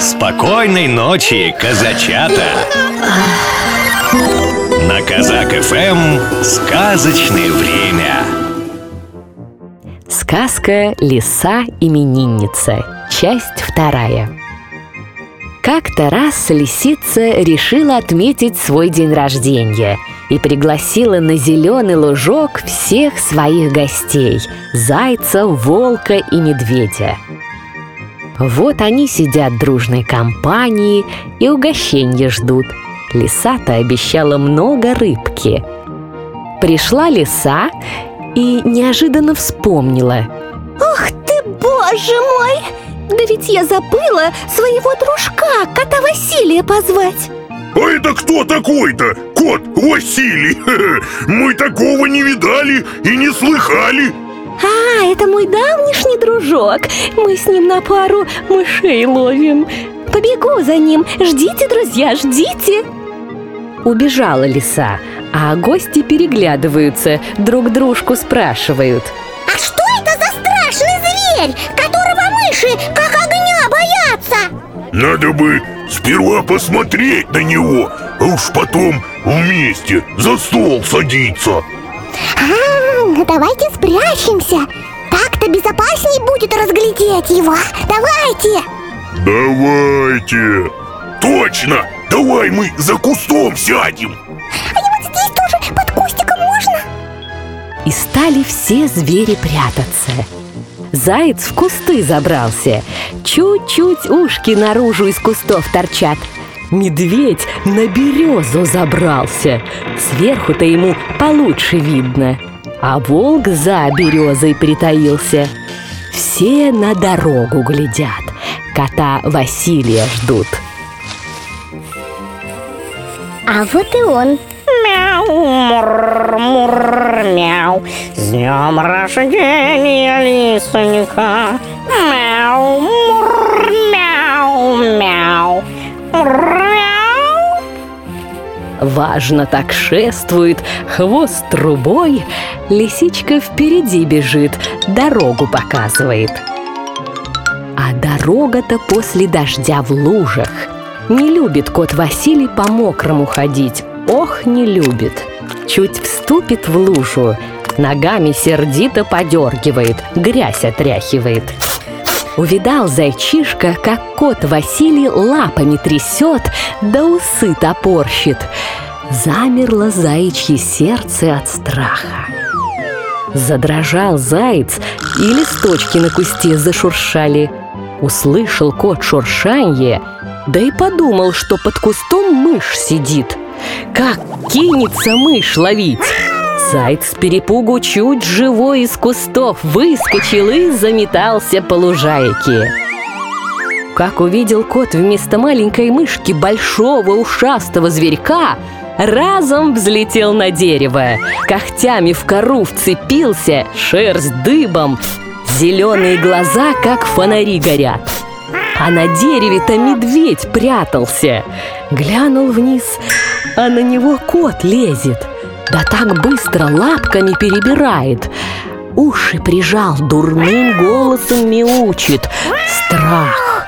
Спокойной ночи, казачата! На Казак ФМ сказочное время. Сказка «Лиса именинница». Часть вторая. Как-то раз лисица решила отметить свой день рождения и пригласила на зеленый лужок всех своих гостей – зайца, волка и медведя – вот они сидят дружной компанией и угощенье ждут. Лиса-то обещала много рыбки. Пришла лиса и неожиданно вспомнила. Ох ты, боже мой! Да ведь я забыла своего дружка, кота Василия, позвать А это кто такой-то? Кот Василий? Мы такого не видали и не слыхали а, это мой давнишний дружок. Мы с ним на пару мышей ловим. Побегу за ним. Ждите, друзья, ждите. Убежала лиса, а гости переглядываются, друг дружку спрашивают. А что это за страшный зверь, которого мыши как огня боятся? Надо бы сперва посмотреть на него, а уж потом вместе за стол садиться а, давайте спрячемся. Так-то безопасней будет разглядеть его. Давайте. Давайте. Точно! Давай мы за кустом сядем. А вот здесь тоже под кустиком можно? И стали все звери прятаться. Заяц в кусты забрался. Чуть-чуть ушки наружу из кустов торчат. Медведь на березу забрался. Сверху-то ему получше видно А волк за березой притаился. Все на дорогу глядят. Кота Василия ждут. А вот и он. Мяу, мур, мур, мяу. С днем рождения, лисонька. Мяу, мур, мяу, мяу Важно так шествует, хвост трубой, Лисичка впереди бежит, дорогу показывает. А дорога-то после дождя в лужах. Не любит кот Василий по мокрому ходить, ох, не любит. Чуть вступит в лужу, ногами сердито подергивает, грязь отряхивает – Увидал зайчишка, как кот Василий лапами трясет, да усы топорщит. Замерло заячье сердце от страха. Задрожал заяц, и листочки на кусте зашуршали. Услышал кот шуршанье, да и подумал, что под кустом мышь сидит. Как кинется мышь ловить! Заяц с перепугу чуть живой из кустов выскочил и заметался по лужайке. Как увидел кот вместо маленькой мышки большого ушастого зверька, разом взлетел на дерево, когтями в кору вцепился, шерсть дыбом, зеленые глаза, как фонари горят. А на дереве-то медведь прятался. Глянул вниз, а на него кот лезет – да так быстро лапками перебирает. Уши прижал, дурным голосом мяучит. Страх.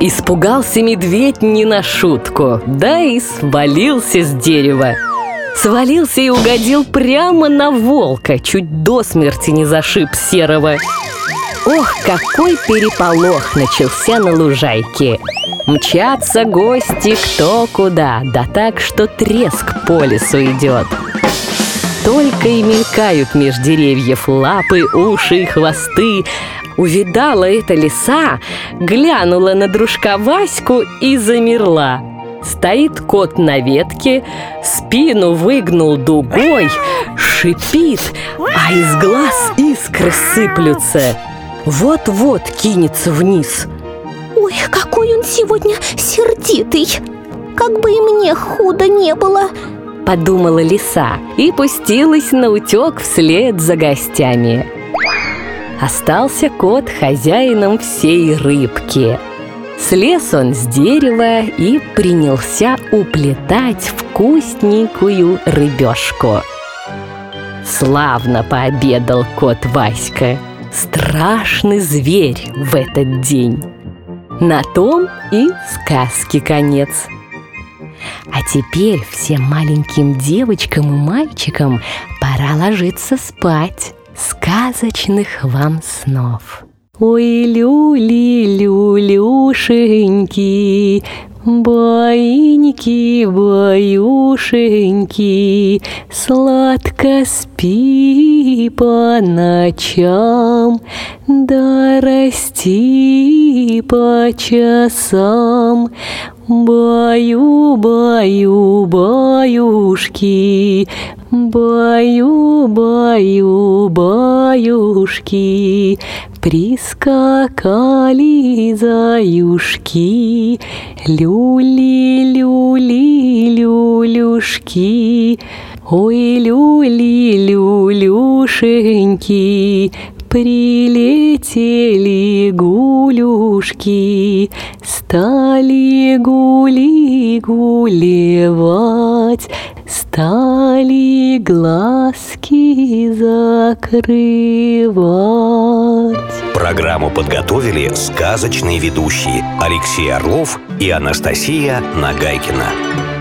Испугался медведь не на шутку, да и свалился с дерева. Свалился и угодил прямо на волка, чуть до смерти не зашиб серого. Ох, какой переполох начался на лужайке! Мчатся гости кто куда, да так, что треск по лесу идет. Только и мелькают меж деревьев лапы, уши и хвосты. Увидала эта лиса, глянула на дружка Ваську и замерла. Стоит кот на ветке, спину выгнул дугой, шипит, а из глаз искры сыплются. Вот-вот кинется вниз – Ой, какой он сегодня сердитый. Как бы и мне худо не было. Подумала лиса и пустилась на утек вслед за гостями. Остался кот хозяином всей рыбки. Слез он с дерева и принялся уплетать вкусненькую рыбешку Славно пообедал кот Васька Страшный зверь в этот день На том и сказки конец. А теперь всем маленьким девочкам и мальчикам пора ложиться спать. Сказочных вам снов. Ой, люли, люлюшеньки, Баиньки, баюшеньки, Сладко спи по ночам, Да расти по часам. Баю, баю, баюшки, Баю, баю, баюшки, Прискакали заюшки, Люли, люли, люлюшки, Ой, люли, люлюшеньки, Прилетели гулюшки, Стали гули гулевать, Стали глазки закрывать. Программу подготовили сказочные ведущие Алексей Орлов и Анастасия Нагайкина.